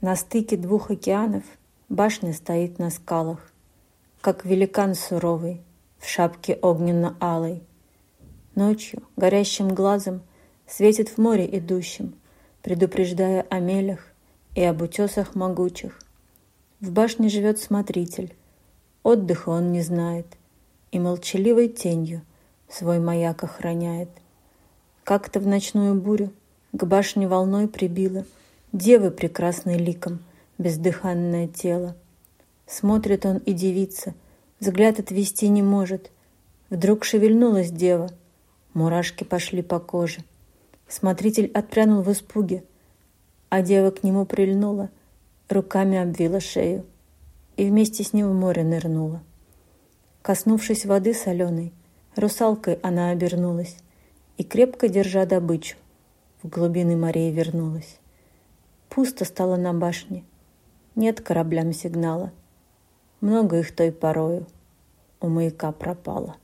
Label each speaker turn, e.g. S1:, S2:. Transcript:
S1: На стыке двух океанов башня стоит на скалах, Как великан суровый в шапке огненно-алой. Ночью горящим глазом светит в море идущим, Предупреждая о мелях и об утесах могучих. В башне живет смотритель, отдыха он не знает, И молчаливой тенью свой маяк охраняет. Как-то в ночную бурю к башне волной прибило Девы прекрасной ликом, бездыханное тело. Смотрит он и девица, взгляд отвести не может. Вдруг шевельнулась дева, мурашки пошли по коже. Смотритель отпрянул в испуге, а дева к нему прильнула, руками обвила шею и вместе с ним в море нырнула. Коснувшись воды соленой, русалкой она обернулась и, крепко держа добычу, в глубины морей вернулась. Пусто стало на башне, нет кораблям сигнала. Много их той порою у маяка пропало.